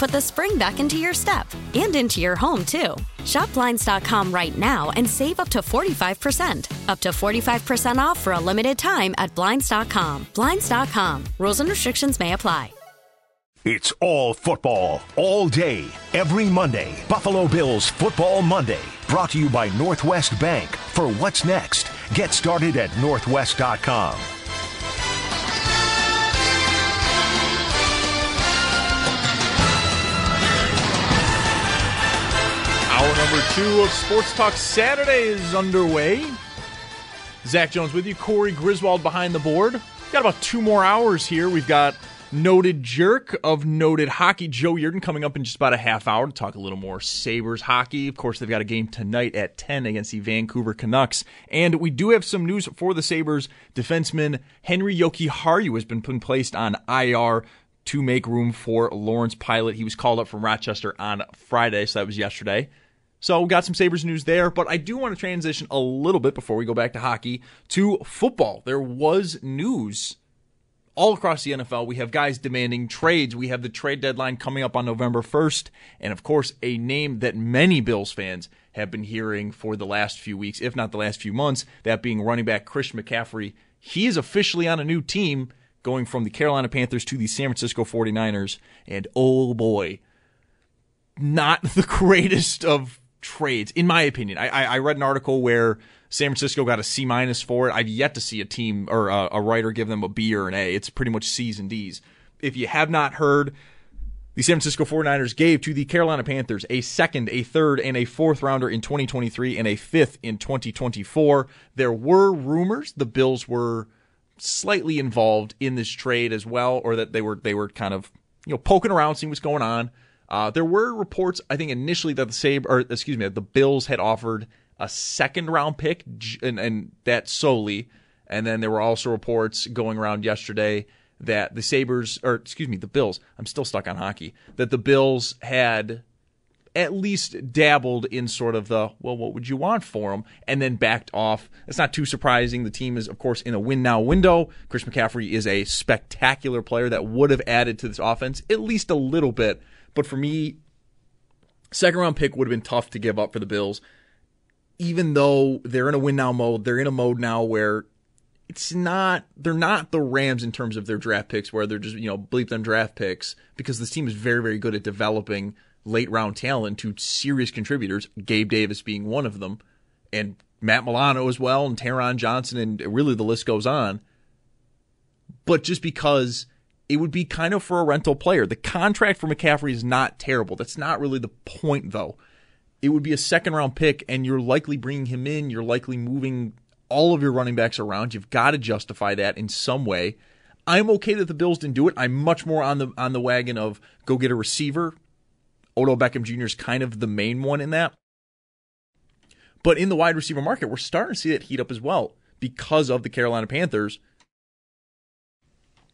put the spring back into your step and into your home, too. Shop Blinds.com right now and save up to 45%. Up to 45% off for a limited time at Blinds.com. Blinds.com. Rules and restrictions may apply. It's all football, all day, every Monday. Buffalo Bills Football Monday. Brought to you by Northwest Bank. For what's next, get started at northwest.com. number two of Sports Talk Saturday is underway. Zach Jones with you, Corey Griswold behind the board. Got about two more hours here. We've got noted jerk of noted hockey, Joe Yerdon, coming up in just about a half hour to talk a little more Sabres hockey. Of course, they've got a game tonight at 10 against the Vancouver Canucks. And we do have some news for the Sabres. Defenseman Henri Jokiharju has been placed on IR to make room for Lawrence Pilut. He was called up from Rochester on Friday, so that was yesterday. So we got some Sabres news there, but I do want to transition a little bit before we go back to hockey to football. There was news all across the NFL. We have guys demanding trades. We have the trade deadline coming up on November 1st. And of course, a name that many Bills fans have been hearing for the last few weeks, if not the last few months, that being running back Christian McCaffrey. He is officially on a new team going from the Carolina Panthers to the San Francisco 49ers. And oh boy, not the greatest of trades, in my opinion. I, I, I read an article where San Francisco got a C minus for it. I've yet to see a team or a, a, writer give them a B or an A. It's pretty much C's and D's. If you have not heard, the San Francisco 49ers gave to the Carolina Panthers a second, a third, and a fourth rounder in 2023 and a fifth in 2024. There were rumors the Bills were slightly involved in this trade as well, or that they were they were kind of you know poking around, seeing what's going on. Uh, there were reports, I think, initially that the Sab or excuse me, the Bills had offered a second round pick, and, and that solely. And then there were also reports going around yesterday that the Sabres, or excuse me, the Bills, I'm still stuck on hockey, that the Bills had at least dabbled in sort of the, well, what would you want for him? And then backed off. It's not too surprising. The team is, of course, in a win now window. Chris McCaffrey is a spectacular player that would have added to this offense at least a little bit but for me, second round pick would have been tough to give up for the Bills. Even though they're in a win now mode, they're in a mode now where it's not they're not the Rams in terms of their draft picks where they're just, you know, bleep them draft picks because this team is very, very good at developing late round talent to serious contributors, Gabe Davis being one of them, and Matt Milano as well, and Taron Johnson, and really the list goes on. But just because it would be kind of for a rental player. The contract for McCaffrey is not terrible. That's not really the point, though. It would be a second round pick, and you're likely bringing him in. You're likely moving all of your running backs around. You've got to justify that in some way. I'm okay that the Bills didn't do it. I'm much more on the on the wagon of go get a receiver. Odell Beckham Jr. is kind of the main one in that. But in the wide receiver market, we're starting to see that heat up as well because of the Carolina Panthers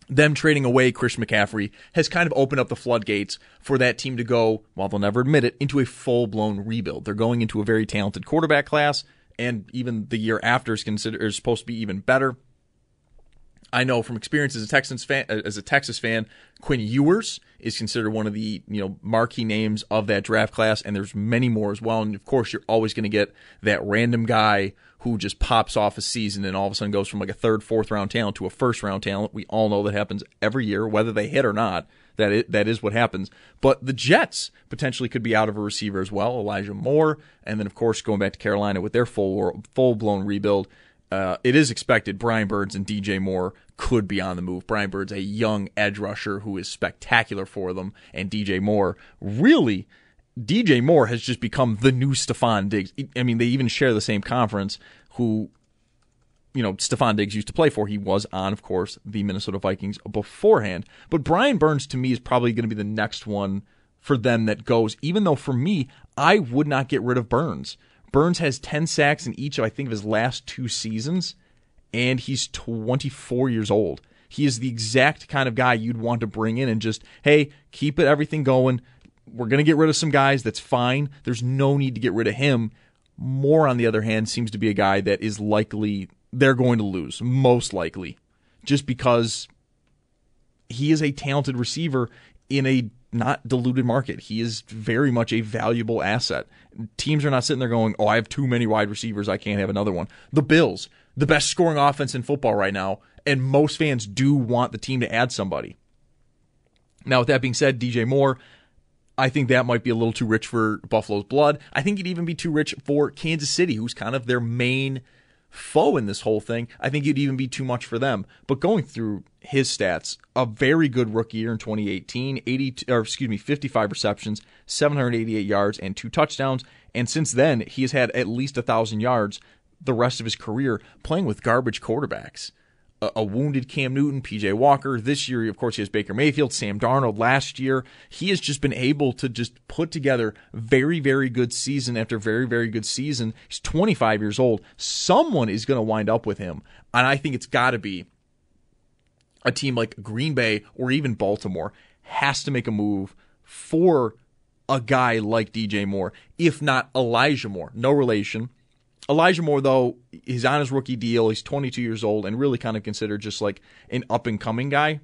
them trading away Chris McCaffrey has kind of opened up the floodgates for that team to go, while they'll never admit it, into a full blown rebuild. They're going into a very talented quarterback class, and even the year after is considered is supposed to be even better. I know from experience as a Texans fan, as a Texas fan, Quinn Ewers is considered one of the you know marquee names of that draft class, and there's many more as well. And of course, you're always going to get that random guy who just pops off a season and all of a sudden goes from like a third, fourth round talent to a first round talent. We all know that happens every year, whether they hit or not. That it, that is what happens. But the Jets potentially could be out of a receiver as well, Elijah Moore, and then of course going back to Carolina with their full full blown rebuild uh, it is expected Brian Burns and DJ Moore could be on the move. Brian Burns, a young edge rusher who is spectacular for them, and DJ Moore, really, DJ Moore has just become the new Stefon Diggs. I mean, they even share the same conference. Who, you know, Stefon Diggs used to play for. He was on, of course, the Minnesota Vikings beforehand. But Brian Burns, to me, is probably going to be the next one for them that goes. Even though for me, I would not get rid of Burns. Burns has 10 sacks in each of, I think, of his last two seasons, and he's 24 years old. He is the exact kind of guy you'd want to bring in and just, hey, keep it everything going. We're going to get rid of some guys. That's fine. There's no need to get rid of him. Moore, on the other hand, seems to be a guy that is likely they're going to lose, most likely, just because he is a talented receiver in a not diluted market. He is very much a valuable asset. Teams are not sitting there going, "Oh, I have too many wide receivers. I can't have another one." The Bills, the best scoring offense in football right now, and most fans do want the team to add somebody. Now, with that being said, DJ Moore, I think that might be a little too rich for Buffalo's blood. I think it'd even be too rich for Kansas City, who's kind of their main foe in this whole thing. I think it'd even be too much for them. But going through his stats, a very good rookie year in 2018, 80 or excuse me, 55 receptions, 788 yards and two touchdowns, and since then he has had at least a 1000 yards the rest of his career playing with garbage quarterbacks a, a wounded Cam Newton, PJ Walker. This year, of course, he has Baker Mayfield, Sam Darnold. Last year, he has just been able to just put together very, very good season after very, very good season. He's 25 years old. Someone is going to wind up with him. And I think it's got to be a team like Green Bay or even Baltimore has to make a move for a guy like DJ Moore, if not Elijah Moore. No relation. Elijah Moore, though, he's on his rookie deal. He's 22 years old and really kind of considered just like an up and coming guy.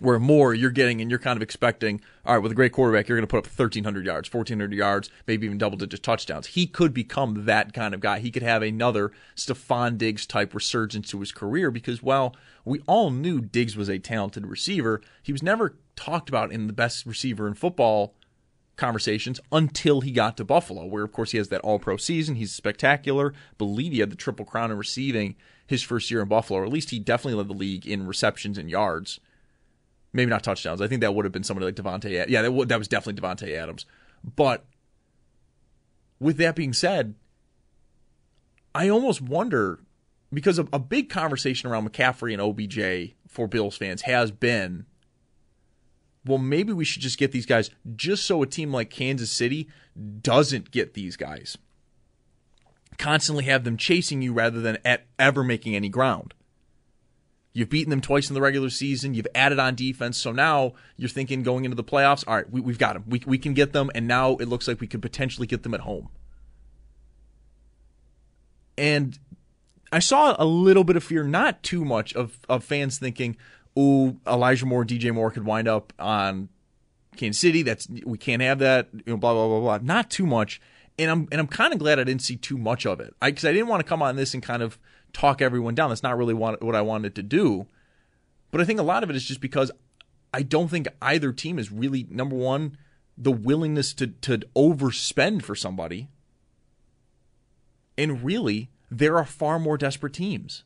Where Moore, you're getting and you're kind of expecting, all right, with a great quarterback, you're going to put up 1,300 yards, 1,400 yards, maybe even double digit touchdowns. He could become that kind of guy. He could have another Stefon Diggs type resurgence to his career because, well, we all knew Diggs was a talented receiver. He was never talked about in the best receiver in football conversations until he got to Buffalo, where of course he has that All Pro season. He's spectacular. Believe he had the triple crown in receiving his first year in Buffalo, or at least he definitely led the league in receptions and yards. Maybe not touchdowns. I think that would have been somebody like Davante. Yeah, that, that was definitely Davante Adams. But with that being said, I almost wonder because a, a big conversation around McCaffrey and OBJ for Bills fans has been well, maybe we should just get these guys just so a team like Kansas City doesn't get these guys. Constantly have them chasing you rather than at ever making any ground. You've beaten them twice in the regular season. You've added on defense. So now you're thinking going into the playoffs, all right, we, have got them. We, we can get them. And now it looks like we could potentially get them at home. And I saw a little bit of fear, not too much, of, of fans thinking, ooh, Elijah Moore, DJ Moore could wind up on Kansas City. That's we can't have that. You know, blah blah blah blah. Not too much, and I'm and I'm kind of glad I didn't see too much of it. Because I, I, didn't want to come on this and kind of talk everyone down. That's not really what, what I wanted to do. But I think a lot of it is just because I don't think either team is really number one the willingness to to overspend for somebody. And really, there are far more desperate teams.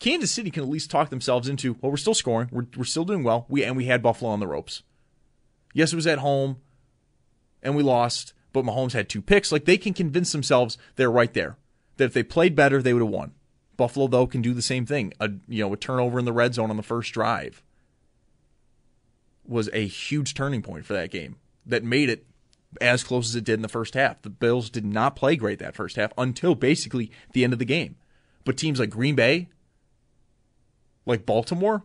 Kansas City can at least talk themselves into, well, we're still scoring, we're, we're still doing well, we and we had Buffalo on the ropes. Yes, it was at home, and we lost, but Mahomes had two picks. Like they can convince themselves they're right there. That if they played better, they would have won. Buffalo though can do the same thing. A you know a turnover in the red zone on the first drive was a huge turning point for that game that made it as close as it did in the first half. The Bills did not play great that first half until basically the end of the game. But teams like Green Bay, like Baltimore,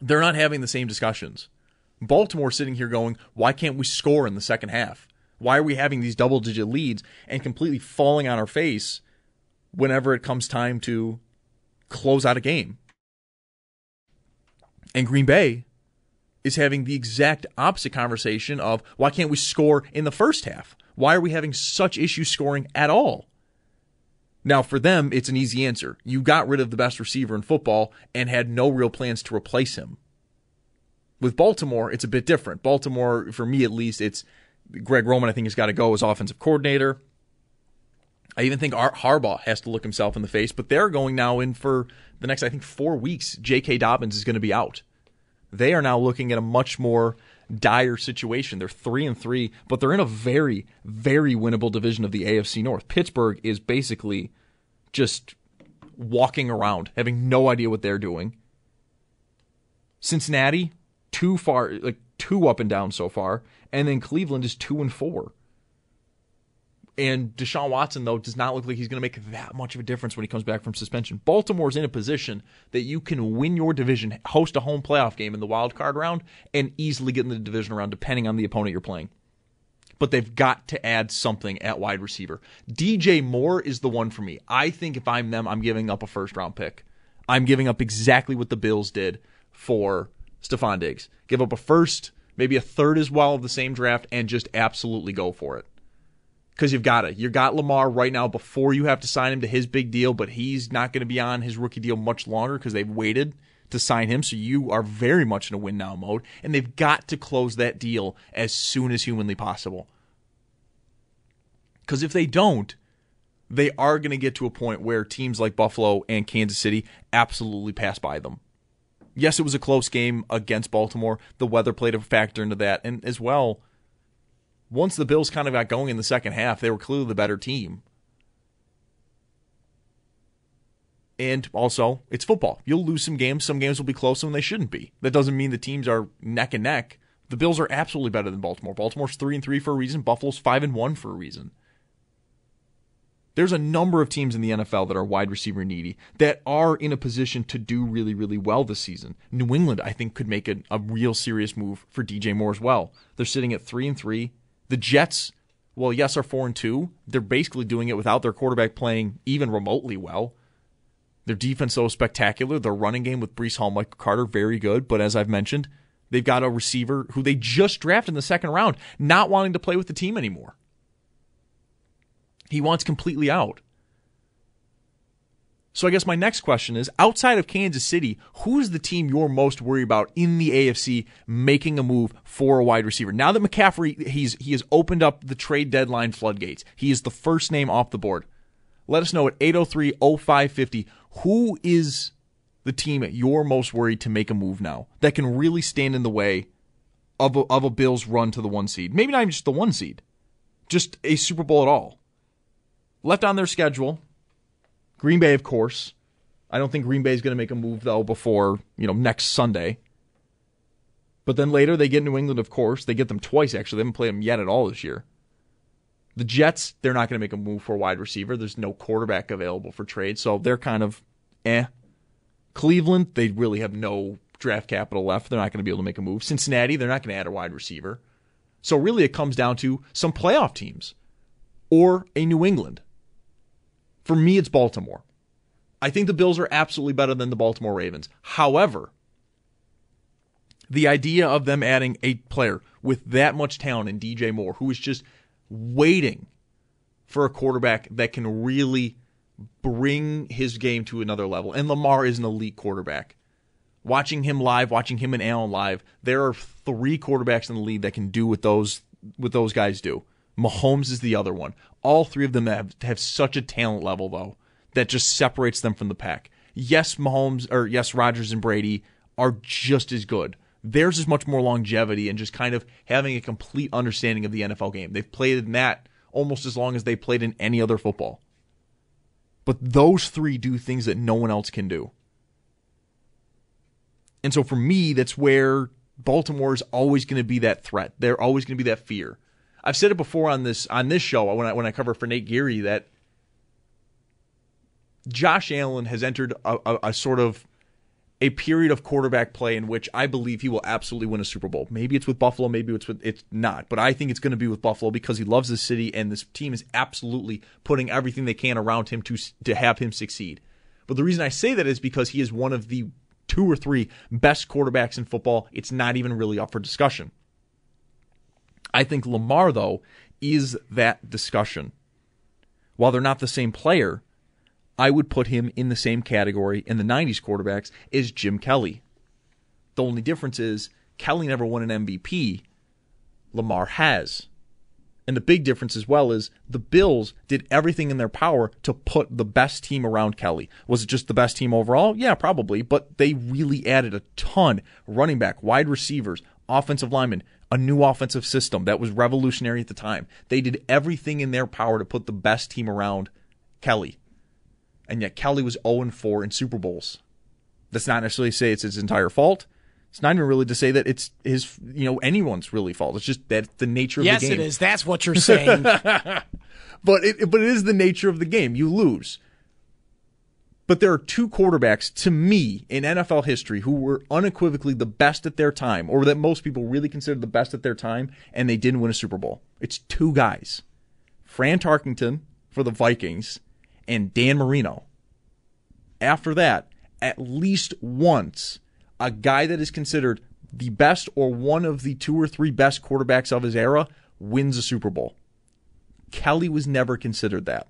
they're not having the same discussions. Baltimore sitting here going, why can't we score in the second half? Why are we having these double digit leads and completely falling on our face whenever it comes time to close out a game. And Green Bay is having the exact opposite conversation of why can't we score in the first half? Why are we having such issues scoring at all? Now, for them, it's an easy answer. You got rid of the best receiver in football and had no real plans to replace him. With Baltimore, it's a bit different. Baltimore, for me at least, it's Greg Roman, I think, has got to go as offensive coordinator. I even think Art Harbaugh has to look himself in the face, but they're going now in for the next, I think, four weeks. J.K. Dobbins is going to be out. They are now looking at a much more dire situation. They're three and three, but they're in a very, very winnable division of the AFC North. Pittsburgh is basically just walking around, having no idea what they're doing. Cincinnati, too far, like two up and down so far, and then Cleveland is two and four. And Deshaun Watson, though, does not look like he's going to make that much of a difference when he comes back from suspension. Baltimore's in a position that you can win your division, host a home playoff game in the wild card round, and easily get in the division round, depending on the opponent you're playing. But they've got to add something at wide receiver. DJ Moore is the one for me. I think if I'm them, I'm giving up a first round pick. I'm giving up exactly what the Bills did for Stefon Diggs. Give up a first, maybe a third as well of the same draft, and just absolutely go for it because you've got it. You've got Lamar right now before you have to sign him to his big deal, but he's not going to be on his rookie deal much longer because they've waited to sign him. So you are very much in a win now mode, and they've got to close that deal as soon as humanly possible. Because if they don't, they are going to get to a point where teams like Buffalo and Kansas City absolutely pass by them. Yes, it was a close game against Baltimore. The weather played a factor into that, and as well once the Bills kind of got going in the second half, they were clearly the better team. And also, it's football. You'll lose some games. Some games will be closer than they shouldn't be. That doesn't mean the teams are neck and neck. The Bills are absolutely better than Baltimore. Baltimore's three and three for a reason. Buffalo's five and one for a reason. There's a number of teams in the NFL that are wide receiver needy that are in a position to do really, really well this season. New England, I think, could make a, a real serious move for DJ Moore as well. They're sitting at three and three. The Jets, well, yes, are four and two. They're basically doing it without their quarterback playing even remotely well. Their defense so spectacular. Their running game with Breece Hall, Michael Carter, very good. But as I've mentioned, they've got a receiver who they just drafted in the second round, not wanting to play with the team anymore. He wants completely out. So I guess my next question is outside of Kansas City, who is the team you're most worried about in the AFC making a move for a wide receiver? Now that McCaffrey he's he has opened up the trade deadline floodgates. He is the first name off the board. Let us know at 803-0550 who is the team you're most worried to make a move now that can really stand in the way of a, of a Bills run to the one seed. Maybe not even just the one seed. Just a Super Bowl at all. Left on their schedule, Green Bay, of course. I don't think Green Bay is going to make a move though before you know next Sunday. But then later they get New England, of course. They get them twice actually. They haven't played them yet at all this year. The Jets, they're not going to make a move for a wide receiver. There's no quarterback available for trade, so they're kind of eh. Cleveland, they really have no draft capital left. They're not going to be able to make a move. Cincinnati, they're not going to add a wide receiver. So really, it comes down to some playoff teams or a New England. For me, it's Baltimore. I think the Bills are absolutely better than the Baltimore Ravens. However, the idea of them adding a player with that much talent in DJ Moore, who is just waiting for a quarterback that can really bring his game to another level. And Lamar is an elite quarterback. Watching him live, watching him and Allen live, there are three quarterbacks in the league that can do what those what those guys do. Mahomes is the other one. All three of them have, have such a talent level, though, that just separates them from the pack. Yes, Mahomes, or yes, Rodgers and Brady are just as good. Theirs is much more longevity and just kind of having a complete understanding of the NFL game. They've played in that almost as long as they played in any other football. But those three do things that no one else can do. And so for me, that's where Baltimore is always going to be that threat. They're always going to be that fear. I've said it before on this on this show when I when I cover for Nate Geary that Josh Allen has entered a, a, a, sort of a period of quarterback play in which I believe he will absolutely win a Super Bowl. Maybe it's with Buffalo, maybe it's with it's not, but I think it's going to be with Buffalo because he loves the city and this team is absolutely putting everything they can around him to to have him succeed. But the reason I say that is because he is one of the two or three best quarterbacks in football. It's not even really up for discussion. I think Lamar, though, is that discussion. While they're not the same player, I would put him in the same category in the 90s quarterbacks as Jim Kelly. The only difference is Kelly never won an MVP, Lamar has. And the big difference as well is the Bills did everything in their power to put the best team around Kelly. Was it just the best team overall? Yeah, probably, but they really added a ton running back, wide receivers, offensive linemen, a new offensive system that was revolutionary at the time. They did everything in their power to put the best team around Kelly. And yet Kelly was 0 4 in Super Bowls. That's not necessarily to say it's his entire fault. It's not even really to say that it's his, you know, anyone's really fault. It's just that the nature of yes, the game. Yes, it is. That's what you're saying. but it, but it is the nature of the game. You lose. But there are two quarterbacks to me in NFL history who were unequivocally the best at their time, or that most people really consider the best at their time, and they didn't win a Super Bowl. It's two guys Fran Tarkenton for the Vikings and Dan Marino. After that, at least once, a guy that is considered the best or one of the two or three best quarterbacks of his era wins a Super Bowl. Kelly was never considered that.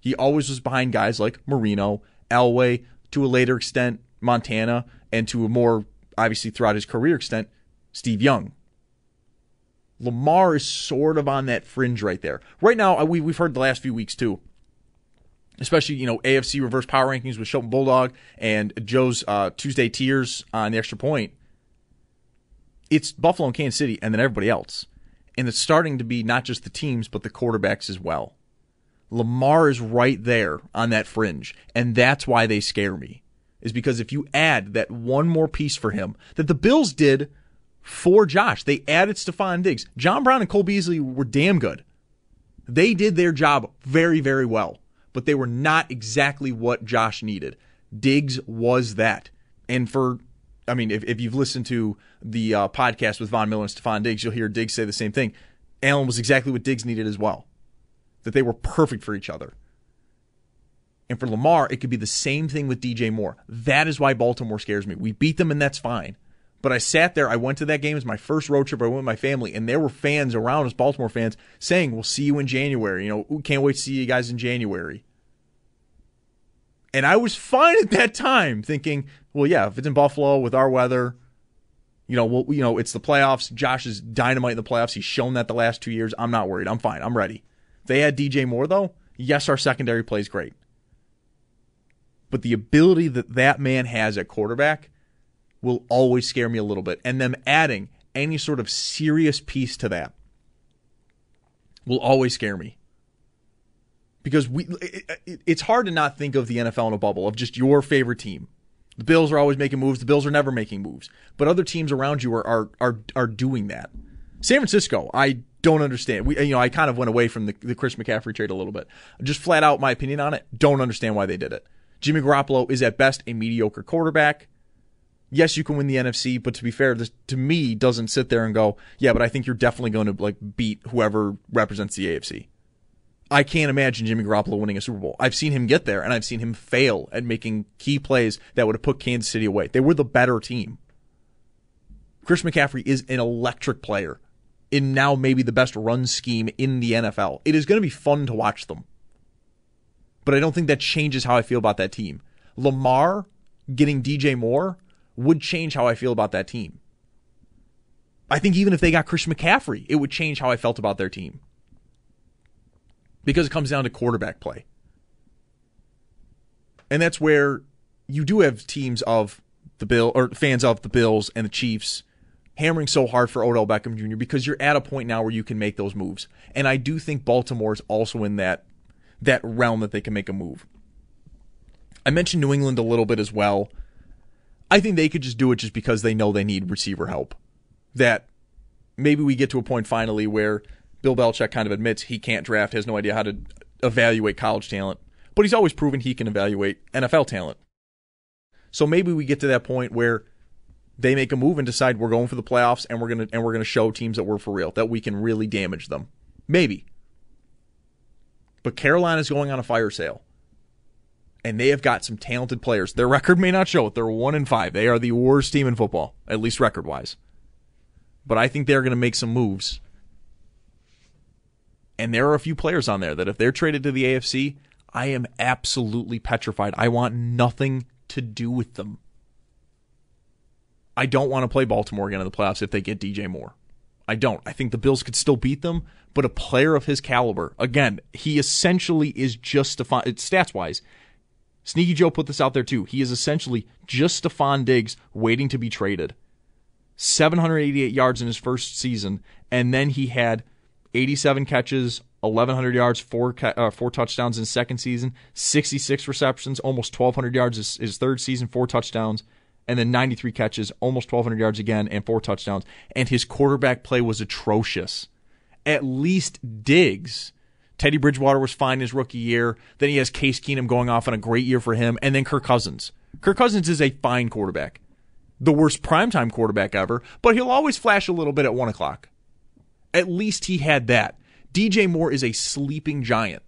He always was behind guys like Marino, Elway, to a later extent, Montana, and to a more, obviously, throughout his career extent, Steve Young. Lamar is sort of on that fringe right there. Right now, uh, we, we've heard the last few weeks too especially you know AFC reverse power rankings with Shelton Bulldog and Joe's uh, Tuesday tiers on the extra point. It's Buffalo and Kansas City, and then everybody else, and it's starting to be not just the teams but the quarterbacks as well. Lamar is right there on that fringe, and that's why they scare me. Is because if you add that one more piece for him that the Bills did for Josh, they added Stefon Diggs. John Brown and Cole Beasley were damn good. They did their job very, very well but they were not exactly what Josh needed. Diggs was that. And for, I mean, if, if you've listened to the uh, podcast with Von Miller and Stefon Diggs, you'll hear Diggs say the same thing. Allen was exactly what Diggs needed as well, that they were perfect for each other. And for Lamar, it could be the same thing with DJ Moore. That is why Baltimore scares me. We beat them, and that's fine. But I sat there. I went to that game. Was my first road trip. I went with my family, and there were fans around us, Baltimore fans, saying, "We'll see you in January. You know, can't wait to see you guys in January." And I was fine at that time, thinking, "Well, yeah, if it's in Buffalo with our weather, you know, well, you know, it's the playoffs. Josh is dynamite in the playoffs. He's shown that the last two years. I'm not worried. I'm fine. I'm ready." They had DJ Moore though. Yes, our secondary plays great, but the ability that that man has at quarterback will always scare me a little bit. And them adding any sort of serious piece to that will always scare me. Because we, it, it's hard to not think of the NFL in a bubble of just your favorite team. The Bills are always making moves. The Bills are never making moves, but other teams around you are are are, are doing that. San Francisco, I don't understand. We, you know, I kind of went away from the, the Chris McCaffrey trade a little bit. Just flat out my opinion on it. Don't understand why they did it. Jimmy Garoppolo is at best a mediocre quarterback yes, you can win the NFC, but to be fair, this to me doesn't sit there and go, yeah, but I think you're definitely going to like beat whoever represents the AFC. I can't imagine Jimmy Garoppolo winning a Super Bowl. I've seen him get there, and I've seen him fail at making key plays that would have put Kansas City away. They were the better team. Chris McCaffrey is an electric player in now maybe the best run scheme in the NFL. It is going to be fun to watch them. But I don't think that changes how I feel about that team. Lamar getting DJ Moore would change how I feel about that team. I think even if they got Chris McCaffrey, it would change how I felt about their team. Because it comes down to quarterback play. And that's where you do have teams of the Bill or fans of the Bills and the Chiefs hammering so hard for Odell Beckham Jr. because you're at a point now where you can make those moves. And I do think Baltimore is also in that that realm that they can make a move. I mentioned New England a little bit as well. I think they could just do it just because they know they need receiver help. That maybe we get to a point finally where Bill Belichick kind of admits he can't draft, has no idea how to evaluate college talent, but he's always proven he can evaluate NFL talent. So maybe we get to that point where they make a move and decide we're going for the playoffs and we're gonna and we're gonna show teams that we're for real, that we can really damage them. Maybe. But Carolina's going on a fire sale. and they have got some talented players. Their record may not show it. They're one and five. They are the worst team in football, at least record wise. But I think they're going to make some moves. And there are a few players on there that if they're traded to the AFC, I am absolutely petrified. I want nothing to do with them. I don't want to play Baltimore again in the playoffs if they get DJ Moore. I don't. I think the Bills could still beat them, but a player of his caliber, again, he essentially is just Stefon, stats wise. Sneaky Joe put this out there too. He is essentially just Stefon Diggs waiting to be traded. 788 yards in his first season, and then he had 87 catches, 1,100 yards, four uh, four touchdowns in second season, 66 receptions, almost 1,200 yards his, his third season, four touchdowns, and then 93 catches, almost 1,200 yards again, and four touchdowns. And his quarterback play was atrocious. At least Diggs. Teddy Bridgewater was fine his rookie year. Then he has Case Keenum going off on a great year for him, and then Kirk Cousins. Kirk Cousins is a fine quarterback. The worst primetime quarterback ever, but he'll always flash a little bit at 1 o'clock. At least he had that. DJ Moore is a sleeping giant,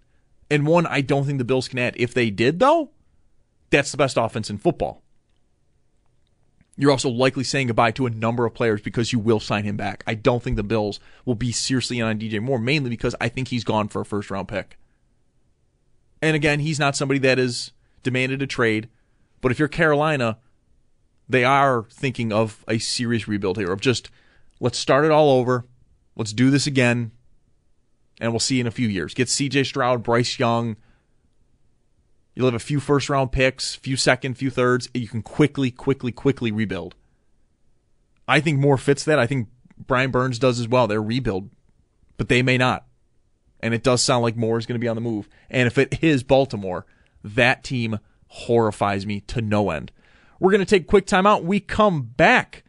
and one I don't think the Bills can add. If they did, though, that's the best offense in football. You're also likely saying goodbye to a number of players because you will sign him back. I don't think the Bills will be seriously in on DJ Moore, mainly because I think he's gone for a first round pick. And again, he's not somebody that is demanded a trade. But if you're Carolina, they are thinking of a serious rebuild here of just let's start it all over. Let's do this again. And we'll see in a few years. Get CJ Stroud, Bryce Young, You'll have a few first round picks, a few second, few thirds. You can quickly, quickly, quickly rebuild. I think Moore fits that. I think Brian Burns does as well. They're rebuild, but they may not. And it does sound like Moore is going to be on the move. And if it is Baltimore, that team horrifies me to no end. We're going to take quick time out. We come back.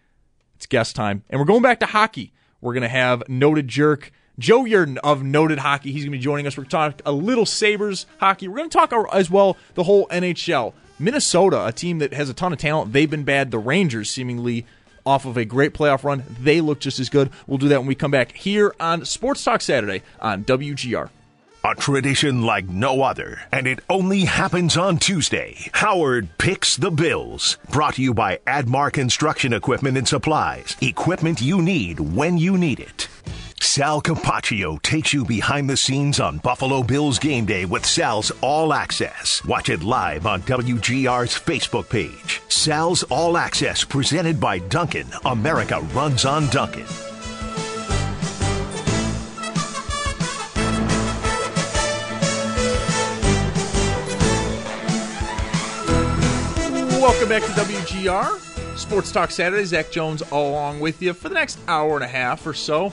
It's guest time. And we're going back to hockey. We're going to have noted jerk Joe Yerdon of Noted Hockey. He's going to be joining us. We're going to talk a little Sabres hockey. We're going to talk as well the whole NHL. Minnesota, a team that has a ton of talent, they've been bad. The Rangers, seemingly off of a great playoff run, they look just as good. We'll do that when we come back here on Sports Talk Saturday on WGR. A tradition like no other, and it only happens on Tuesday. Howard picks the Bills. Brought to you by Admar Construction Equipment and Supplies. Equipment you need when you need it. Sal Capaccio takes you behind the scenes on Buffalo Bills game day with Sal's All Access. Watch it live on WGR's Facebook page. Sal's All Access presented by Dunkin'. America runs on Dunkin'. Welcome back to WGR Sports Talk Saturday. Zach Jones along with you for the next hour and a half or so.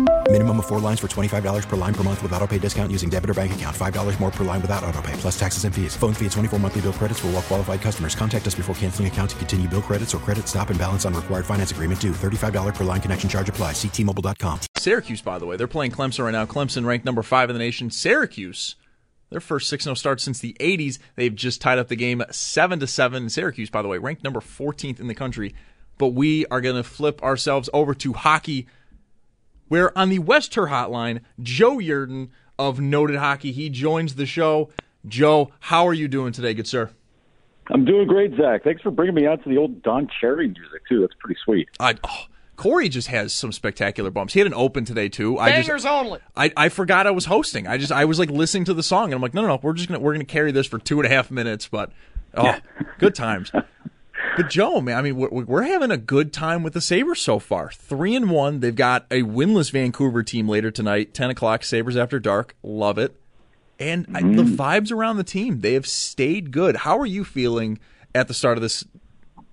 Minimum of four lines for $25 per line per month with auto pay discount using debit or bank account. $5 more per line without auto pay, plus taxes and fees. Phone fee at 24 monthly bill credits for all well qualified customers. Contact us before canceling account to continue bill credits or credit stop and balance on required finance agreement due. $35 per line connection charge apply. Ctmobile.com. Syracuse, by the way, they're playing Clemson right now. Clemson ranked number five in the nation. Syracuse, their first 6 0 start since the 80s. They've just tied up the game 7 to 7. Syracuse, by the way, ranked number 14th in the country. But we are going to flip ourselves over to hockey where on the Wester hotline, Joe Yerdon of Noted Hockey, he joins the show. Joe, how are you doing today, good sir? I'm doing great, Zach. Thanks for bringing me out to the old Don Cherry music too. That's pretty sweet. I, oh, Corey just has some spectacular bumps. He had an open today too. Bangers I just, only. I, I forgot I was hosting. I just I was like listening to the song and I'm like, no, no, no. We're just gonna we're gonna carry this for two and a half minutes. But oh, yeah. good times. But Joe, man, I mean, we're, we're, having a good time with the Sabres so far. Three and one. They've got a winless Vancouver team later tonight, ten o'clock. Sabres after dark. Love it. And mm. I, the mm-hmm. vibes around the team, they have stayed good. How are you feeling at the start of this?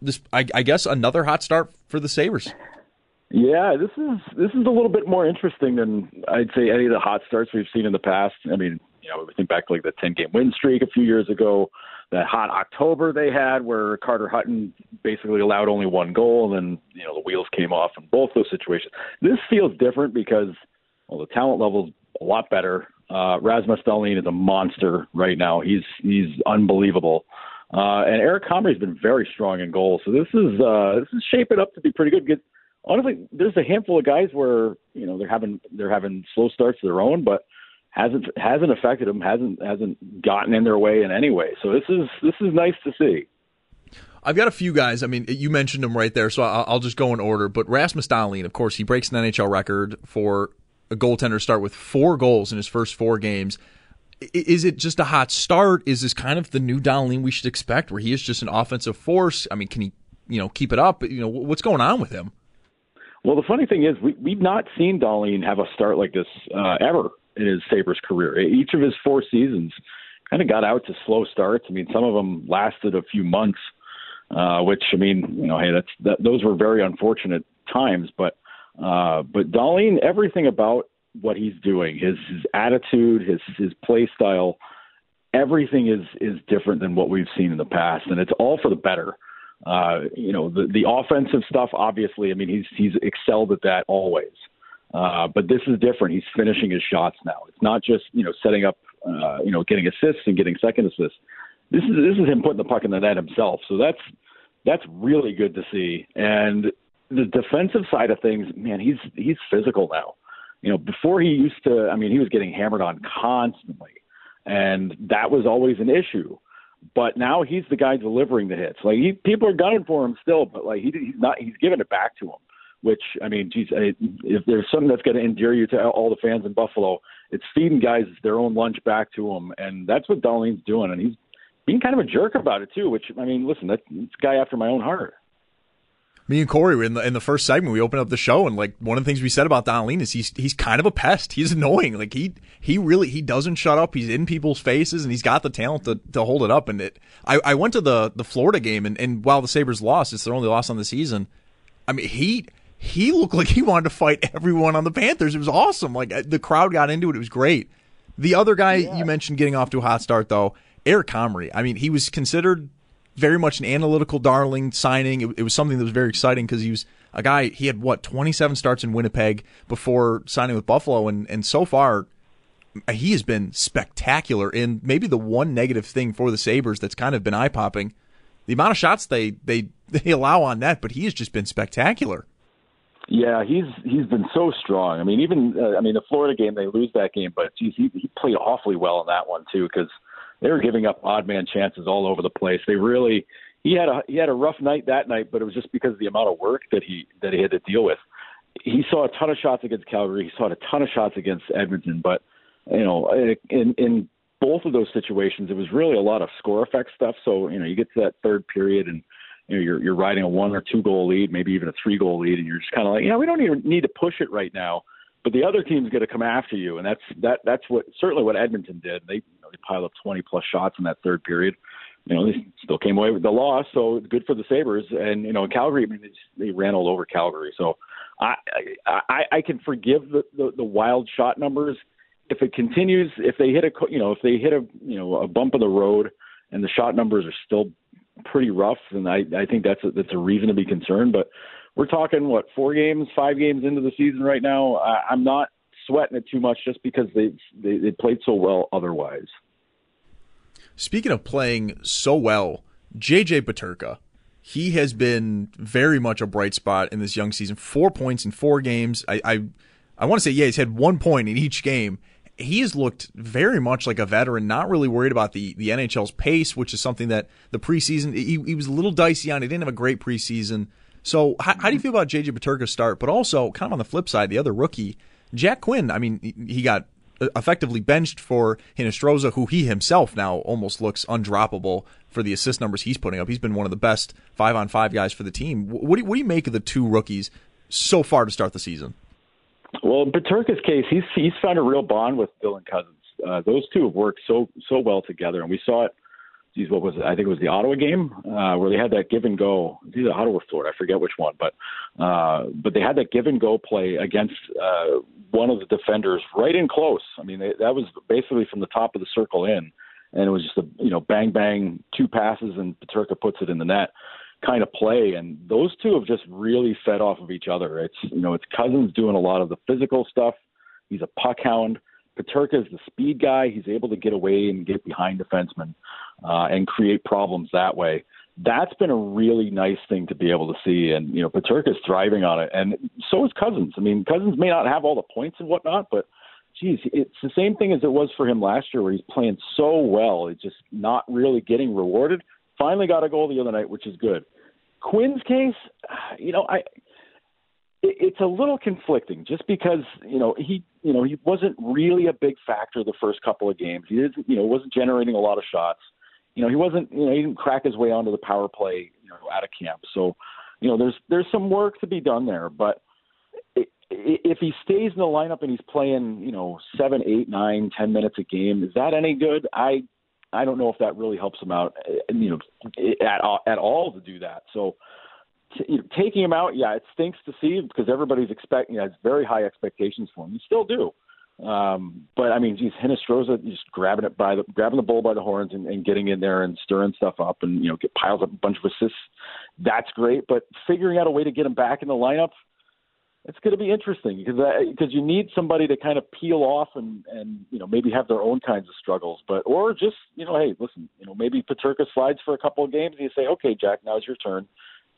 This, I, I guess, another hot start for the Sabres. Yeah, this is this is a little bit more interesting than I'd say any of the hot starts we've seen in the past. I mean, you know, we think back to like the ten game win streak a few years ago that hot October they had where Carter Hutton basically allowed only one goal and then, you know, the wheels came off in both those situations. This feels different because well the talent level's a lot better. Uh Rasmus Dahlin is a monster right now. He's he's unbelievable. Uh and Eric Comrie's been very strong in goal. So this is uh this is shaping up to be pretty good. Get, honestly, there's a handful of guys where, you know, they're having they're having slow starts of their own, but hasn't hasn't affected them, hasn't hasn't gotten in their way in any way. So this is this is nice to see. I've got a few guys. I mean, you mentioned them right there, so I'll, just go in order. But Rasmus Dahlin, of course, he breaks an NHL record for a goaltender to start with four goals in his first four games. Is it just a hot start? Is this kind of the new Dahlin we should expect, where he is just an offensive force? I mean, can he, you know, keep it up? You know, what's going on with him? Well, the funny thing is, we, we've not seen Dahlin have a start like this uh, ever in his Sabres career. Each of his four seasons kind of got out to slow starts. I mean, some of them lasted a few months, uh, which I mean, you know, hey, that's that, those were very unfortunate times. But uh, but Dahlin, everything about what he's doing, his his attitude, his his play style, everything is is different than what we've seen in the past, and it's all for the better. Uh, you know, the the offensive stuff, obviously. I mean, he's he's excelled at that always. Uh, but this is different. He's finishing his shots now. It's not just you know setting up, uh, you know, getting assists and getting second assists. This is this is him putting the puck in the net himself. So that's that's really good to see. And the defensive side of things, man, he's he's physical now. You know, before he used to, I mean, he was getting hammered on constantly, and that was always an issue. But now he's the guy delivering the hits. Like he, people are gunning for him still, but like he, he's not. He's giving it back to him which I mean, geez, if there's something that's going to endear you to all the fans in Buffalo, it's feeding guys their own lunch back to them, and that's what Dahlin's doing, and he's being kind of a jerk about it too. Which I mean, listen, that's, a guy after my own heart. Me and Corey were in the in the first segment. We opened up the show, and like one of the things we said about Dahlin is he's he's kind of a pest. He's annoying. Like he he really he doesn't shut up. He's in people's faces, and he's got the talent to, to hold it up. And it, I I went to the the Florida game, and, and while the Sabres lost, it's their only loss on the season. I mean, he he looked like he wanted to fight everyone on the Panthers. It was awesome. Like uh, the crowd got into it. It was great. The other guy yeah. you mentioned getting off to a hot start though, Eric Comrie. I mean, he was considered very much an analytical darling signing. It, it was something that was very exciting because he was a guy. He had what 27 starts in Winnipeg before signing with Buffalo, and and so far he has been spectacular. And maybe the one negative thing for the Sabres that's kind of been eye popping, the amount of shots they they they allow on net, but he has just been spectacular. Yeah, he's he's been so strong. I mean, even uh, I mean the Florida game they lose that game, but geez, he he played awfully well in that one too because they were giving up odd man chances all over the place. They really he had a he had a rough night that night, but it was just because of the amount of work that he that he had to deal with. He saw a ton of shots against Calgary. He saw a ton of shots against Edmonton, but you know, in in both of those situations, it was really a lot of score effect stuff. So you know, you get to that third period and you know you're you're riding a one or two goal lead, maybe even a three goal lead, and you're just kind of like, yeah, we don't even need to push it right now. but the other team's going to come after you, and that's that that's what certainly what Edmonton did. They you know, they piled up 20 plus shots in that third period. You know, they still came away with the loss, so good for the Sabres. And you know, Calgary, I mean, they, just, they ran all over Calgary. So I I, I can forgive the, the the wild shot numbers if it continues. If they hit a you know if they hit a you know a bump of the road and the shot numbers are still pretty rough, and I I think that's a, that's a reason to be concerned. But we're talking what four games, five games into the season right now. I, I'm not sweating it too much just because they they, they played so well otherwise. Speaking of playing so well, JJ Peterka, he has been very much a bright spot in this young season. Four points in four games. I I, I want to say yeah, he's had one point in each game. He has looked very much like a veteran, not really worried about the, the NHL's pace, which is something that the preseason he, he was a little dicey on. He didn't have a great preseason. So how, how do you feel about JJ Peterka's start? But also, kind of on the flip side, the other rookie, Jack Quinn. I mean, he got uh, effectively benched for Hinostroza, who he himself now almost looks undroppable for the assist numbers he's putting up. He's been one of the best five on five guys for the team. What do what do you make of the two rookies so far to start the season? Well, in Peterka's case, he's he's found a real bond with Dylan Cozens. Uh, those two have worked so so well together, and we saw it geez, what was it? I think it was the Ottawa game uh, where they had that give and go. It's either Ottawa or Florida, I forget which one, but uh, but they had that give and go play against uh, one of the defenders right in close. I mean, they, that was basically from the top of the circle in, and it was just a you know bang bang two passes and Peterka puts it in the net kind of play and those two have just really fed off of each other. It's you know it's Cozens doing a lot of the physical stuff. He's a puck hound. Peterka is the speed guy. He's able to get away and get behind defensemen uh, and create problems that way. That's been a really nice thing to be able to see, and you know Peterka is thriving on it, and so is Cozens. I mean, Cozens may not have all the points and whatnot, but geez, it's the same thing as it was for him last year, where he's playing so well, it's just not really getting rewarded. Finally got a goal the other night, which is good. Quinn's case, you know, I it's a little conflicting just because you know he you know he wasn't really a big factor the first couple of games. He didn't you know wasn't generating a lot of shots you know, he wasn't, you know, he didn't crack his way onto the power play, you know, out of camp. So, you know, there's there's some work to be done there. But if he stays in the lineup and he's playing, you know, seven, eight, nine, ten minutes a game, is that any good? I I don't know if that really helps him out, you know, at at all to do that. So. T- you know, taking him out, yeah, it stinks to see because everybody's expecting, you know, has very high expectations for him. You still do. Um, but I mean, geez, Hinostroza just grabbing it by the grabbing the bull by the horns and, and getting in there and stirring stuff up and you know get piles up a bunch of assists. That's great, but figuring out a way to get him back in the lineup, it's going to be interesting because because you need somebody to kind of peel off and and you know maybe have their own kinds of struggles, but or just you know hey listen you know maybe Peterka slides for a couple of games and you say okay Jack now's your turn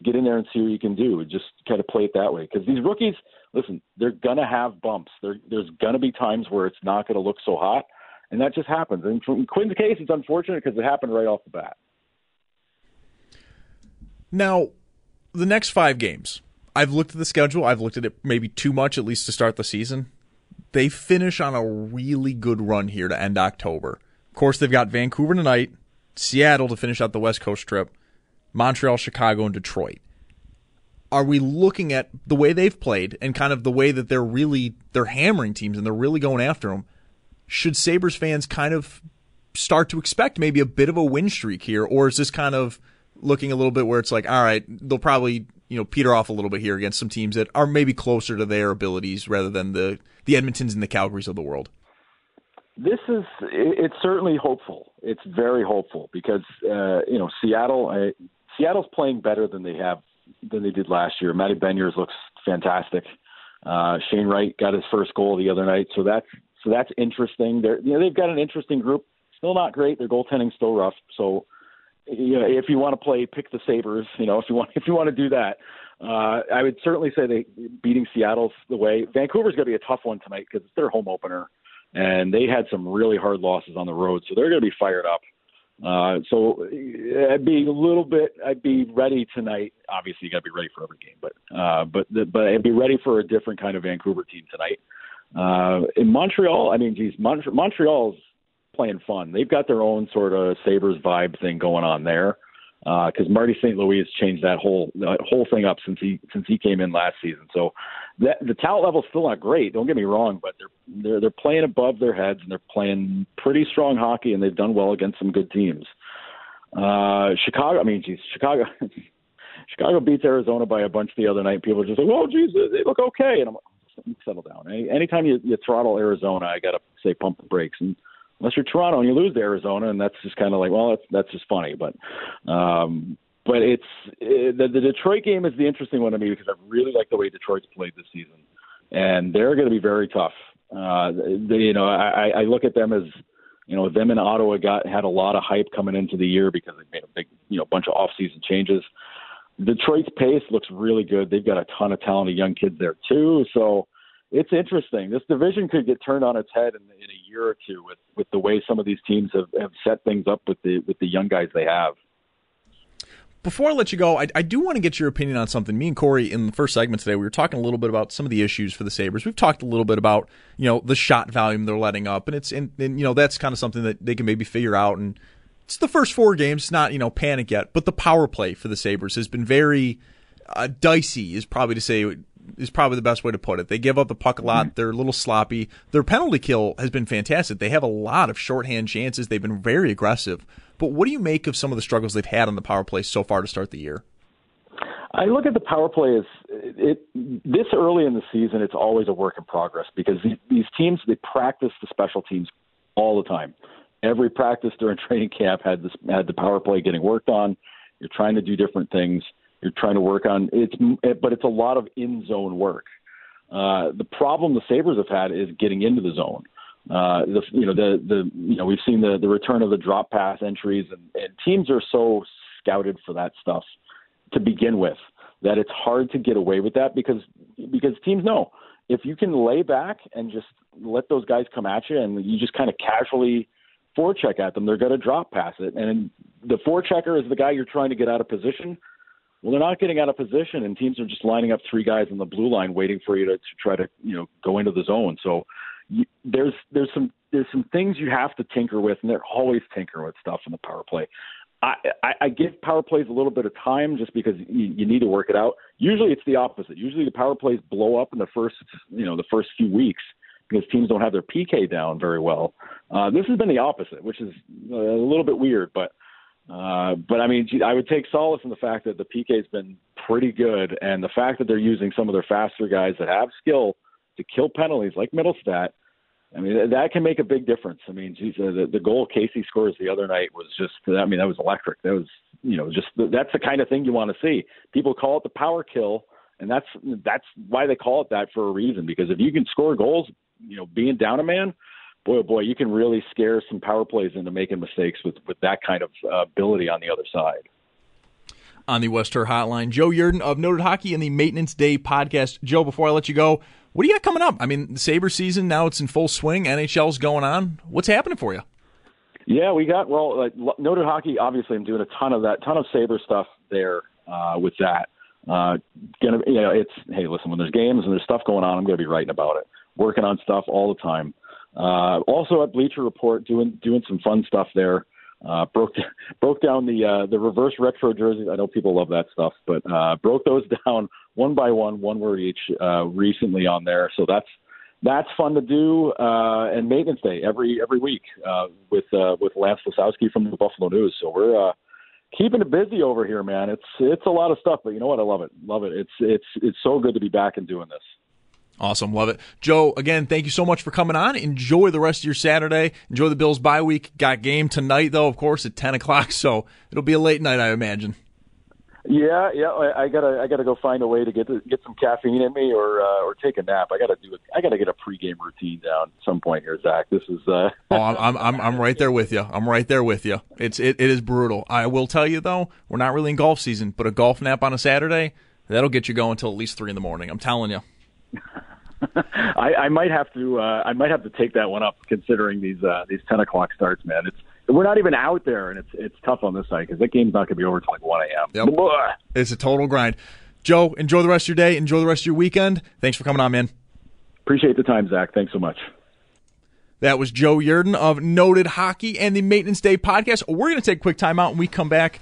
get in there and see what you can do. Just kind of play it that way. Because these rookies, listen, they're gonna have bumps. There, there's gonna be times where it's not gonna look so hot, and that just happens. And in Quinn's case, it's unfortunate because it happened right off the bat. Now, the next five games, I've looked at the schedule. I've looked at it maybe too much, at least to start the season. They finish on a really good run here to end October. Of course, they've got Vancouver tonight, Seattle to finish out the West Coast trip, Montreal, Chicago, and Detroit. Are we looking at the way they've played and kind of the way that they're really they're hammering teams and they're really going after them? Should Sabres fans kind of start to expect maybe a bit of a win streak here, or is this kind of looking a little bit where it's like, all right, they'll probably you know peter off a little bit here against some teams that are maybe closer to their abilities rather than the the Edmontons and the Calgarys of the world? This is it's certainly hopeful. It's very hopeful because uh, you know Seattle. Seattle's playing better than they have than they did last year. Matty Beniers looks fantastic. Uh, Shane Wright got his first goal the other night, so that's so that's interesting. They're you know they've got an interesting group. Still not great. Their goaltending's still rough. So you know if you want to play pick the Sabres, you know if you want if you want to do that, uh, I would certainly say they beating Seattle's the way. Vancouver's going to be a tough one tonight because it's their home opener, and they had some really hard losses on the road, so they're going to be fired up. Uh, so I'd be a little bit. I'd be ready tonight. Obviously, you got to be ready for every game, but uh, but the, but I'd be ready for a different kind of Vancouver team tonight. Uh, in Montreal, I mean, geez, Mont- Montreal's playing fun. They've got their own sort of Sabres vibe thing going on there because uh, Marty St. Louis has changed that whole that whole thing up since he since he came in last season. So that, the talent level's still not great. Don't get me wrong, but they're they're they're playing above their heads and they're playing pretty strong hockey, and they've done well against some good teams. Uh, Chicago, I mean, geez, Chicago. Chicago beats Arizona by a bunch the other night. People are just like, "Oh, geez, they look okay," and I'm like, "Settle down." Anytime you, you throttle Arizona, I gotta say pump the brakes. And unless you're Toronto and you lose to Arizona, and that's just kind of like, well, that's that's just funny. But um, but it's it, the, the Detroit game is the interesting one to me because I really like the way Detroit's played this season, and they're going to be very tough. Uh, they, you know, I, I look at them as you know them and Ottawa got had a lot of hype coming into the year because they made a big you know bunch of off-season changes. Detroit's pace looks really good. They've got a ton of talented young kids there too, so it's interesting. This division could get turned on its head in, in a year or two with with the way some of these teams have, have set things up with the with the young guys they have. Before I let you go, I, I do want to get your opinion on something. Me and Corey in the first segment today, we were talking a little bit about some of the issues for the Sabres. We've talked a little bit about you know the shot volume they're letting up, and it's and, and you know that's kind of something that they can maybe figure out. And it's the first four games, it's not you know panic yet, but the power play for the Sabres has been very uh, dicey, is probably to say is probably the best way to put it. They give up the puck a lot. Mm-hmm. They're a little sloppy. Their penalty kill has been fantastic. They have a lot of shorthand chances. They've been very aggressive. But what do you make of some of the struggles they've had on the power play so far to start the year? I look at the power play as it, this early in the season. It's always a work in progress because these, these teams they practice the special teams all the time. Every practice during training camp had this had the power play getting worked on. You're trying to do different things. You're trying to work on it's, but it's a lot of in zone work. Uh, the problem the Sabres have had is getting into the zone. Uh, the you know the the you know we've seen the the return of the drop pass entries and, and teams are so scouted for that stuff to begin with that it's hard to get away with that because because teams know if you can lay back and just let those guys come at you and you just kind of casually forecheck at them, they're going to drop pass it. And the forechecker is the guy you're trying to get out of position. Well, they're not getting out of position, and teams are just lining up three guys on the blue line waiting for you to, to try to you know go into the zone. So you, there's there's some there's some things you have to tinker with, and they're always tinkering with stuff in the power play. I, I, I give power plays a little bit of time just because you, you need to work it out. Usually it's the opposite. Usually the power plays blow up in the first you know the first few weeks because teams don't have their PK down very well. Uh, this has been the opposite, which is a little bit weird, but uh, but I mean, I would take solace in the fact that the PK has been pretty good, and the fact that they're using some of their faster guys that have skill to kill penalties like Mittelstadt I mean, that can make a big difference. I mean, geez, the, the goal Casey scores the other night was just, I mean, that was electric. That was, you know, just that's the kind of thing you want to see. People call it the power kill, and that's that's why they call it that for a reason. Because if you can score goals, you know, being down a man, boy, oh boy, you can really scare some power plays into making mistakes with with that kind of uh, ability on the other side. On the Wester Hotline, Joe Yerdon of Noted Hockey and the Maintenance Day podcast. Joe, before I let you go, what do you got coming up? I mean, the Sabre season now it's in full swing. NHL's going on. What's happening for you? Yeah, we got well. Like, noted hockey. Obviously, I'm doing a ton of that, ton of Sabre stuff there uh, with that. Uh, gonna, you know, it's hey, listen, when there's games and there's stuff going on, I'm going to be writing about it, working on stuff all the time. Uh, also at Bleacher Report, doing doing some fun stuff there. Uh, broke broke down the uh, the reverse retro jerseys. I know people love that stuff, but uh, broke those down one by one, one word each, uh, recently on there. So that's that's fun to do. Uh, and maintenance day every every week uh, with uh, with Lance Lysowski from the Buffalo News. So we're uh, keeping it busy over here, man. It's it's a lot of stuff, but you know what? I love it. Love it. It's it's it's so good to be back and doing this. Awesome. Love it. Joe, again, thank you so much for coming on. Enjoy the rest of your Saturday. Enjoy the Bills bye week. Got game tonight, though, of course, at 10 o'clock. So it'll be a late night, I imagine. Yeah, yeah. I, I gotta, I gotta go find a way to get to, get some caffeine in me, or uh, or take a nap. I gotta do it. I gotta get a pregame routine down at some point here, Zach. This is. Uh... oh, I'm, I'm, I'm right there with you. I'm right there with you. It's, it, it is brutal. I will tell you though, we're not really in golf season, but a golf nap on a Saturday, that'll get you going until at least three in the morning. I'm telling you. I, I might have to uh, I might have to take that one up considering these uh, these ten o'clock starts, man. It's we're not even out there, and it's it's tough on this side because that game's not going to be over till like one a.m. Yep. It's a total grind. Joe, enjoy the rest of your day. Enjoy the rest of your weekend. Thanks for coming on, man. Appreciate the time, Zach. Thanks so much. That was Joe Yerdon of Noted Hockey and the Maintenance Day podcast. We're going to take a quick time out and we come back.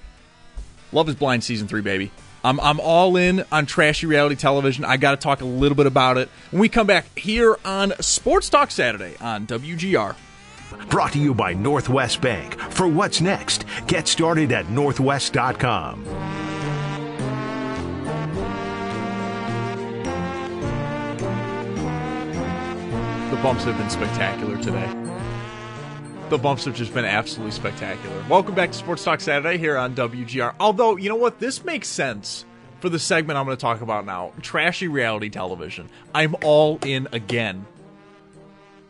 Love is Blind Season 3, baby. I'm I'm all in on trashy reality television. I got to talk a little bit about it when we come back here on Sports Talk Saturday on WGR. Brought to you by Northwest Bank. For what's next, get started at northwest.com. The bumps have been spectacular today. The bumps have just been absolutely spectacular. Welcome back to Sports Talk Saturday here on WGR. Although, you know what? This makes sense for the segment I'm going to talk about now trashy reality television. I'm all in again.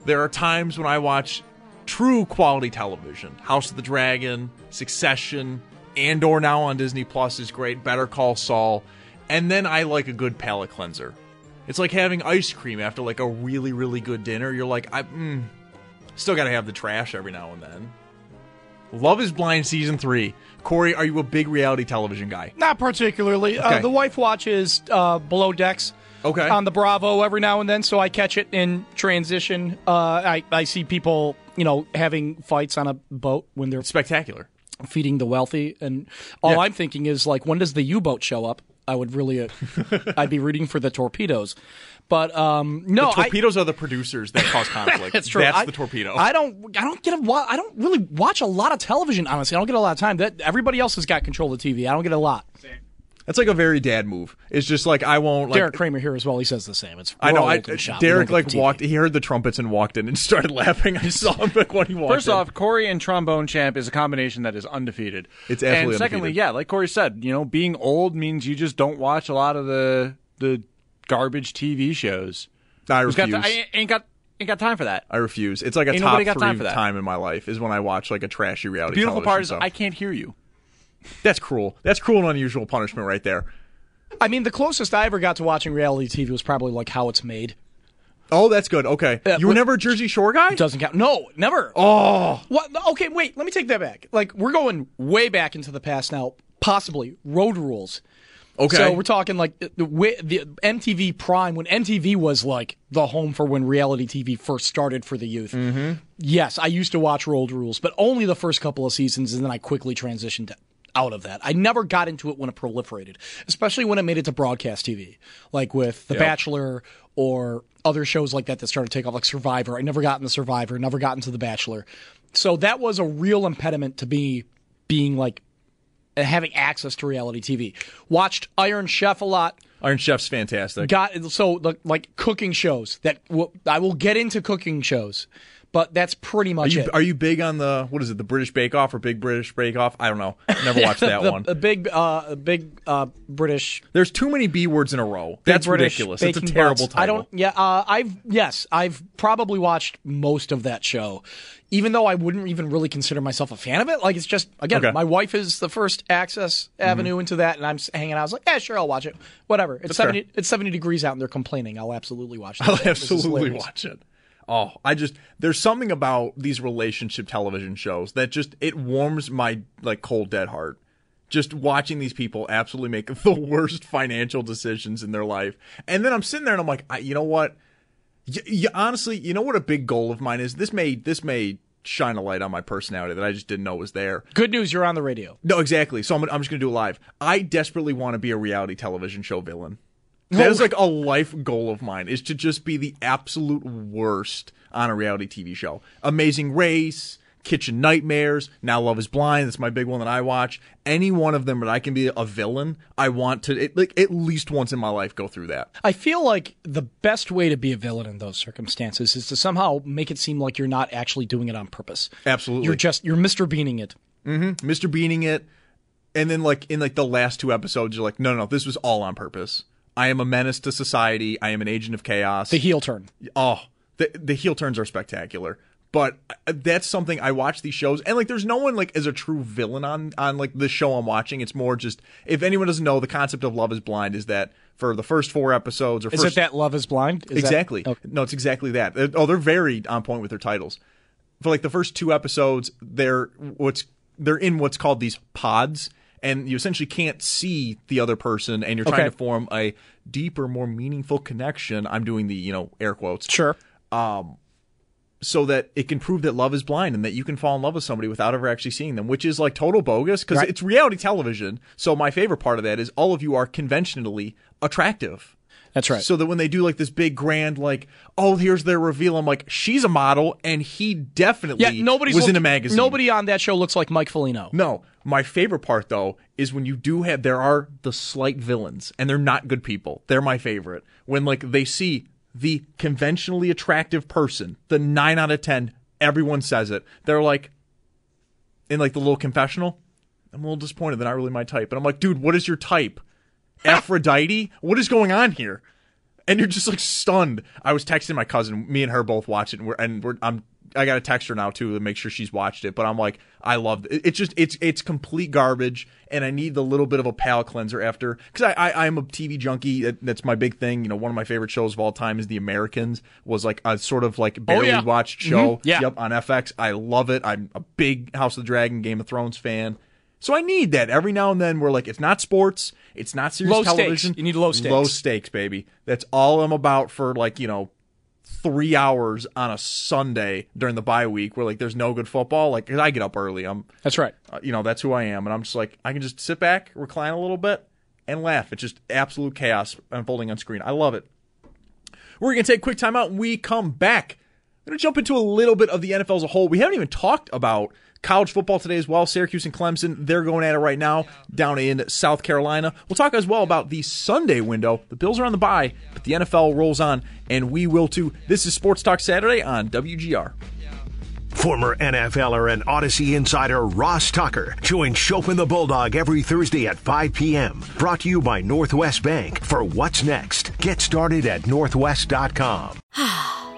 There are times when I watch true quality television House of the Dragon, Succession, Andor now on Disney Plus is great, Better Call Saul, and then I like a good palate cleanser. It's like having ice cream after like a really really good dinner. You're like, I mm, still got to have the trash every now and then. Love is Blind season three. Corey, are you a big reality television guy? Not particularly. Okay. Uh, the wife watches uh, Below Decks. Okay. On the Bravo every now and then, so I catch it in transition. Uh, I I see people, you know, having fights on a boat when they're spectacular, feeding the wealthy, and all Yeah. I'm thinking is like, when does the U-boat show up? I would really, uh, I'd be rooting for the torpedoes, but um, no, the I- torpedoes are the producers that cause conflict. That's true. That's I- the torpedo. I don't. I don't get a. wa- I don't really watch a lot of television. Honestly, I don't get a lot of time. That everybody else has got control of the TV. I don't get a lot. Same. That's like a very dad move. It's just like I won't. Like, Derek Kramer here as well. He says the same. It's I know. we're I, old and Derek like walked. He heard the trumpets and walked in and started laughing. I saw him like when he walked. First in. off, Corey and Trombone Champ is a combination that is undefeated. It's absolutely And secondly, undefeated. yeah, like Corey said, you know, being old means you just don't watch a lot of the the garbage TV shows. I Who's got refuse. I ain't got ain't got time for that. I refuse. It's like a Ain't top nobody got three time for that. time in my life is when I watch like a trashy The reality. beautiful part is television show. I can't hear you. That's cruel. That's cruel and unusual punishment right there. I mean, the closest I ever got to watching reality TV was probably like How It's Made. Oh, that's good. Okay, Uh, you were what- never a Jersey Shore guy. Doesn't count. No, never. Oh, What? Okay, wait. Let me take that back. Like we're going way back into the past now. Possibly Road Rules. Okay. So we're talking like the, the, MTV Prime when MTV was like the home for when reality TV first started for the youth. Mm-hmm. Yes, I used to watch Road Rules, but only the first couple of seasons, and then I quickly transitioned out of that. I never got into it when it proliferated, especially when it made it to broadcast TV, like with The Yep. Bachelor or other shows like that that started to take off, like Survivor. I never got into Survivor, never got into The Bachelor. So that was a real impediment to me being like having access to reality TV. Watched Iron Chef a lot. Iron Chef's fantastic. Got so like cooking shows that w- I will get into cooking shows, but that's pretty Are much you it. are you big on the what is it the British Bake Off or Big British Bake Off? I don't know. Never watched that the, one. The big, uh, big uh, British. There's too many B words in a row. That's British ridiculous. It's a terrible butts. title. I don't. Yeah, uh, I've yes, I've probably watched most of that show, even though I wouldn't even really consider myself a fan of it. Like it's just again, Okay. my wife is the first access avenue into that, and I'm hanging out. I was like, yeah, sure, I'll watch it. Whatever. It's That's seventy. fair. It's seventy degrees out, and they're complaining. I'll absolutely watch. That. I'll absolutely watch it. Oh, I just there's something about these relationship television shows that just it warms my like cold dead heart. Just watching these people absolutely make the worst financial decisions in their life, and then I'm sitting there and I'm like, I, you know what? Y- y- honestly, you know what a big goal of mine is. This may this may shine a light on my personality that I just didn't know was there. Good news, you're on the radio. No, exactly. So I'm, I'm just going to do it live. I desperately want to be a reality television show villain. That is like a life goal of mine is to just be the absolute worst on a reality TV show. Amazing Race, Kitchen Nightmares, Now Love is Blind, that's my big one that I watch. Any one of them that I can be a villain, I want to it, like at least once in my life go through that. I feel like the best way to be a villain in those circumstances is to somehow make it seem like you're not actually doing it on purpose. Absolutely. You're just you're Mr. Beaning it. Mm-hmm. Mr. Beaning it, and then like in like the last two episodes, you're like, no, no, no, this was all on purpose. I am a menace to society. I am an agent of chaos. The heel turn. Oh, the the heel turns are spectacular. But uh, that's something I watch these shows, and like, there's no one like as a true villain on on like the show I'm watching. It's more just if anyone doesn't know, the concept of Love Is Blind is that for the first four episodes or Is first it that Love is Blind? Is that- exactly. okay. No, it's exactly that. Oh, they're very on point with their titles. For like the first two episodes, they're what's they're in what's called these pods, and you essentially can't see the other person, and you're trying Okay. to form a deeper, more meaningful connection. I'm doing the you know air quotes. Sure. Um, so that it can prove that love is blind and that you can fall in love with somebody without ever actually seeing them, which is like total bogus because Right. it's reality television. So my favorite part of that is all of you are conventionally attractive. That's right. So that when they do like this big grand, like, oh, here's their reveal, I'm like, she's a model, and he definitely Yeah, nobody's was in a magazine. Nobody on that show looks like Mike Foligno. No, my favorite part though is when you do have there are the slight villains, and they're not good people. They're my favorite. When like they see the conventionally attractive person, the nine out of ten, everyone says it. They're like, in like the little confessional, I'm a little disappointed. They're not really my type, and I'm like, dude, what is your type? Aphrodite? What is going on here? And you're just like stunned. I was texting my cousin. Me and her both watched it, and we're and we're I'm I got to text her now too to make sure she's watched it. But I'm like, I love it. It's just it's it's complete garbage, and I need the little bit of a palate cleanser after because I, I I'm a TV junkie. That- That's my big thing. You know, one of my favorite shows of all time is The Americans. Was like a sort of like barely yeah. watched show. Mhm. Yeah. Yep, on FX. I love it. I'm a big House of the Dragon, Game of Thrones fan. So I need that every now and then. We're like it's not sports, it's not serious Low stakes. television. You need low stakes. Low stakes, baby. That's all I'm about for like you know three hours on a Sunday during the bye week where like there's no good football. Like 'cause I get up early. I'm That's right. uh, you know that's who I am, and I'm just like I can just sit back, recline a little bit, and laugh. It's just absolute chaos unfolding on screen. I love it. We're gonna take a quick time out, and we come back. We're gonna jump into a little bit of the NFL as a whole. We haven't even talked about college football today as well. Syracuse and Clemson, they're going at it right now down in South Carolina. We'll talk as well about the Sunday window. The Bills are on the bye, but the NFL rolls on, and we will too. This is Sports Talk Saturday on WGR. Former NFLer and Audacy insider Ross Tucker joins Chopin the Bulldog every Thursday at 5 p.m. Brought to you by Northwest Bank for What's Next. Get started at northwest.com.